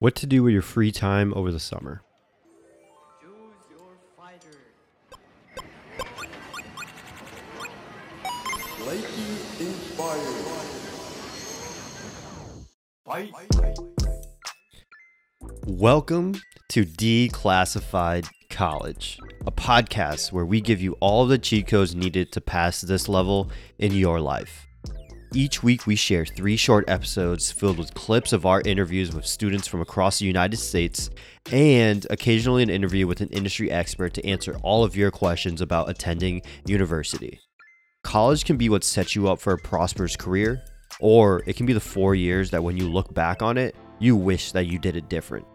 What to do with your free time over the summer? Welcome to Declassified College, a podcast where we give you all the cheat codes needed to pass this level in your life. Each week, we share three short episodes filled with clips of our interviews with students from across the United States and occasionally an interview with an industry expert to answer all of your questions about attending university. College can be what sets you up for a prosperous career, or it can be the four years that when you look back on it, you wish that you did it different.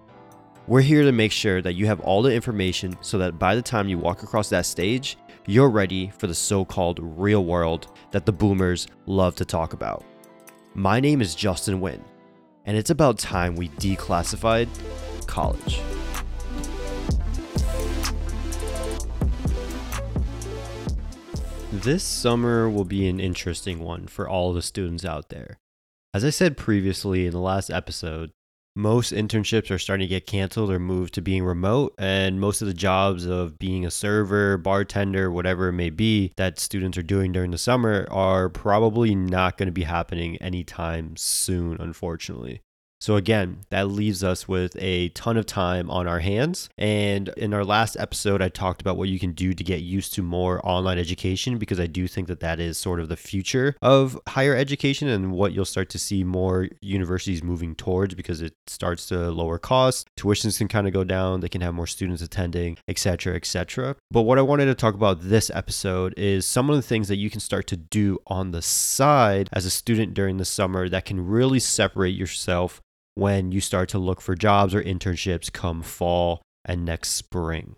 We're here to make sure that you have all the information so that by the time you walk across that stage, you're ready for the so called real world that the boomers love to talk about. My name is Justin Wynn, and it's about time we declassified college. This summer will be an interesting one for all the students out there. As I said previously in the last episode, most internships are starting to get canceled or moved to being remote, and most of the jobs of being a server, bartender, whatever it may be that students are doing during the summer are probably not going to be happening anytime soon, unfortunately. So, again, that leaves us with a ton of time on our hands. And in our last episode, I talked about what you can do to get used to more online education because I do think that that is sort of the future of higher education and what you'll start to see more universities moving towards because it starts to lower costs. Tuitions can kind of go down, they can have more students attending, etc., etc. But what I wanted to talk about this episode is some of the things that you can start to do on the side as a student during the summer that can really separate yourself when you start to look for jobs or internships come fall and next spring.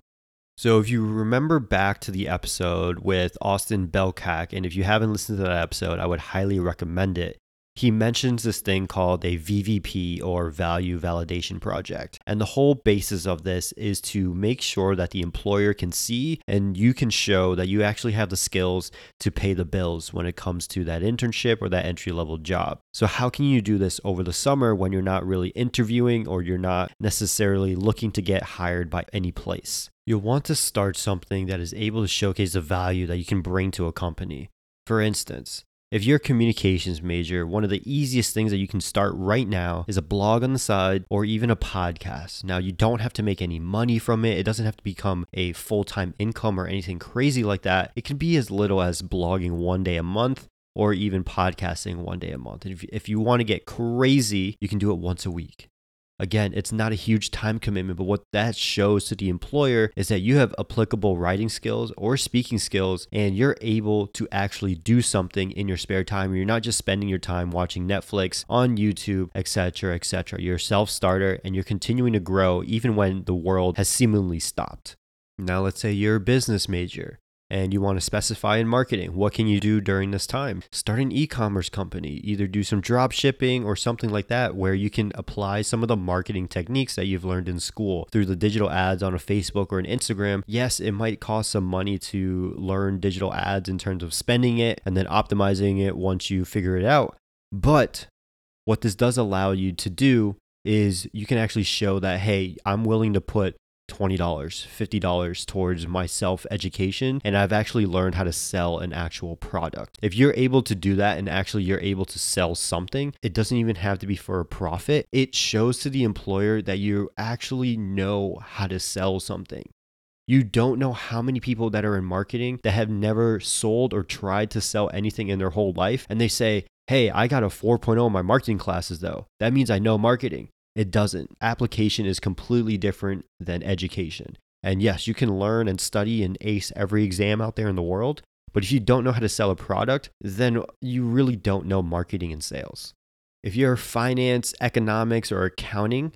So, if you remember back to the episode with Austin Belcak, and if you haven't listened to that episode, I would highly recommend it he mentions this thing called a VVP or value validation project. And the whole basis of this is to make sure that the employer can see and you can show that you actually have the skills to pay the bills when it comes to that internship or that entry level job. So, how can you do this over the summer when you're not really interviewing or you're not necessarily looking to get hired by any place? You'll want to start something that is able to showcase the value that you can bring to a company. For instance, if you're a communications major, one of the easiest things that you can start right now is a blog on the side or even a podcast. Now, you don't have to make any money from it. It doesn't have to become a full time income or anything crazy like that. It can be as little as blogging one day a month or even podcasting one day a month. And if, if you want to get crazy, you can do it once a week. Again, it's not a huge time commitment, but what that shows to the employer is that you have applicable writing skills or speaking skills and you're able to actually do something in your spare time. You're not just spending your time watching Netflix on YouTube, etc., etc. You're a self-starter and you're continuing to grow even when the world has seemingly stopped. Now, let's say you're a business major and you want to specify in marketing. What can you do during this time? Start an e commerce company, either do some drop shipping or something like that, where you can apply some of the marketing techniques that you've learned in school through the digital ads on a Facebook or an Instagram. Yes, it might cost some money to learn digital ads in terms of spending it and then optimizing it once you figure it out. But what this does allow you to do is you can actually show that, hey, I'm willing to put $20, $50 towards my self education. And I've actually learned how to sell an actual product. If you're able to do that and actually you're able to sell something, it doesn't even have to be for a profit. It shows to the employer that you actually know how to sell something. You don't know how many people that are in marketing that have never sold or tried to sell anything in their whole life. And they say, Hey, I got a 4.0 in my marketing classes though. That means I know marketing. It doesn't. Application is completely different than education. And yes, you can learn and study and ace every exam out there in the world. But if you don't know how to sell a product, then you really don't know marketing and sales. If you're finance, economics, or accounting,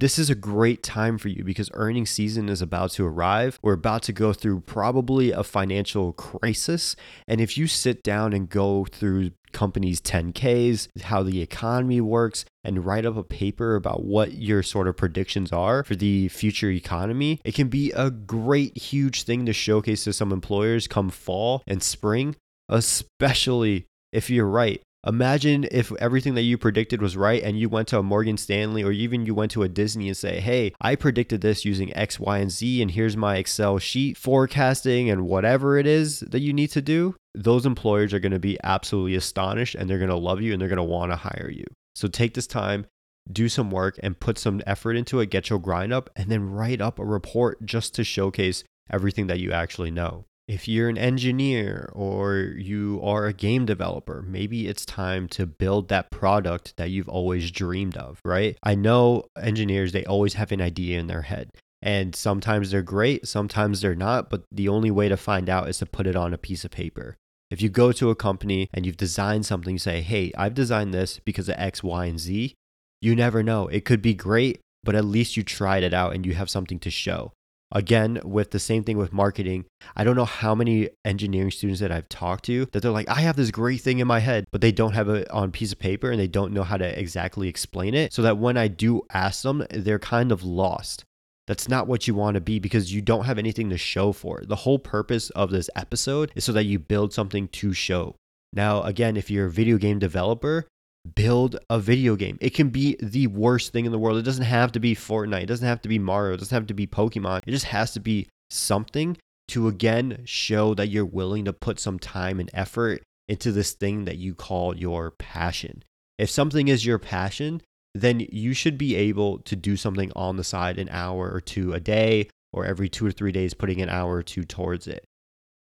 this is a great time for you because earning season is about to arrive. We're about to go through probably a financial crisis. And if you sit down and go through companies' 10Ks, how the economy works, and write up a paper about what your sort of predictions are for the future economy, it can be a great, huge thing to showcase to some employers come fall and spring, especially if you're right. Imagine if everything that you predicted was right and you went to a Morgan Stanley or even you went to a Disney and say, Hey, I predicted this using X, Y, and Z, and here's my Excel sheet forecasting and whatever it is that you need to do. Those employers are going to be absolutely astonished and they're going to love you and they're going to want to hire you. So take this time, do some work, and put some effort into it, get your grind up, and then write up a report just to showcase everything that you actually know. If you're an engineer or you are a game developer, maybe it's time to build that product that you've always dreamed of, right? I know engineers, they always have an idea in their head. And sometimes they're great, sometimes they're not, but the only way to find out is to put it on a piece of paper. If you go to a company and you've designed something, say, hey, I've designed this because of X, Y, and Z, you never know. It could be great, but at least you tried it out and you have something to show. Again, with the same thing with marketing, I don't know how many engineering students that I've talked to that they're like, I have this great thing in my head, but they don't have it on piece of paper and they don't know how to exactly explain it. So that when I do ask them, they're kind of lost. That's not what you want to be because you don't have anything to show for it. The whole purpose of this episode is so that you build something to show. Now, again, if you're a video game developer, build a video game. It can be the worst thing in the world. It doesn't have to be Fortnite. It doesn't have to be Mario. It doesn't have to be Pokemon. It just has to be something to again show that you're willing to put some time and effort into this thing that you call your passion. If something is your passion, then you should be able to do something on the side an hour or two a day or every two or three days, putting an hour or two towards it.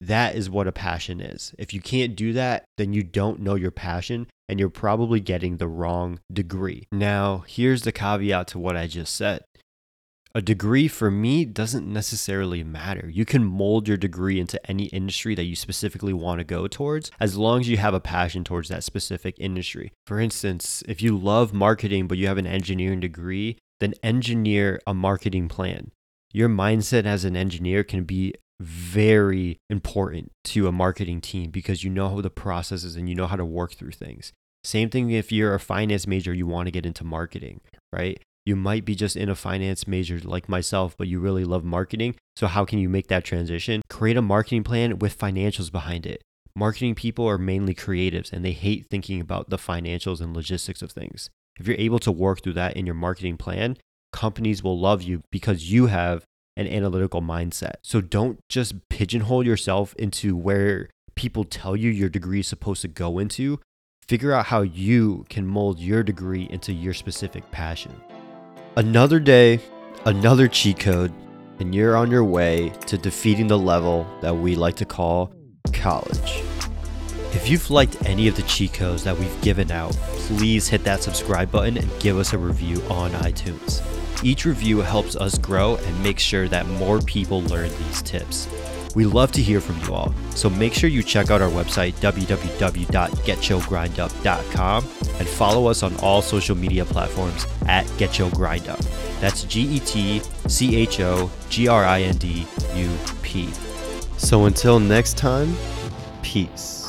That is what a passion is. If you can't do that, then you don't know your passion and you're probably getting the wrong degree. Now, here's the caveat to what I just said. A degree for me doesn't necessarily matter. You can mold your degree into any industry that you specifically want to go towards as long as you have a passion towards that specific industry. For instance, if you love marketing but you have an engineering degree, then engineer a marketing plan. Your mindset as an engineer can be very important to a marketing team because you know how the process is and you know how to work through things. Same thing if you're a finance major, you want to get into marketing, right? You might be just in a finance major like myself, but you really love marketing. So, how can you make that transition? Create a marketing plan with financials behind it. Marketing people are mainly creatives and they hate thinking about the financials and logistics of things. If you're able to work through that in your marketing plan, companies will love you because you have an analytical mindset. So don't just pigeonhole yourself into where people tell you your degree is supposed to go into. Figure out how you can mold your degree into your specific passion. Another day, another cheat code, and you're on your way to defeating the level that we like to call college. If you've liked any of the cheat codes that we've given out, please hit that subscribe button and give us a review on iTunes. Each review helps us grow and make sure that more people learn these tips. We love to hear from you all, so make sure you check out our website www.getchogrindup.com and follow us on all social media platforms at GetChoGrindUp. That's G E T C H O G R I N D U P. So until next time, peace.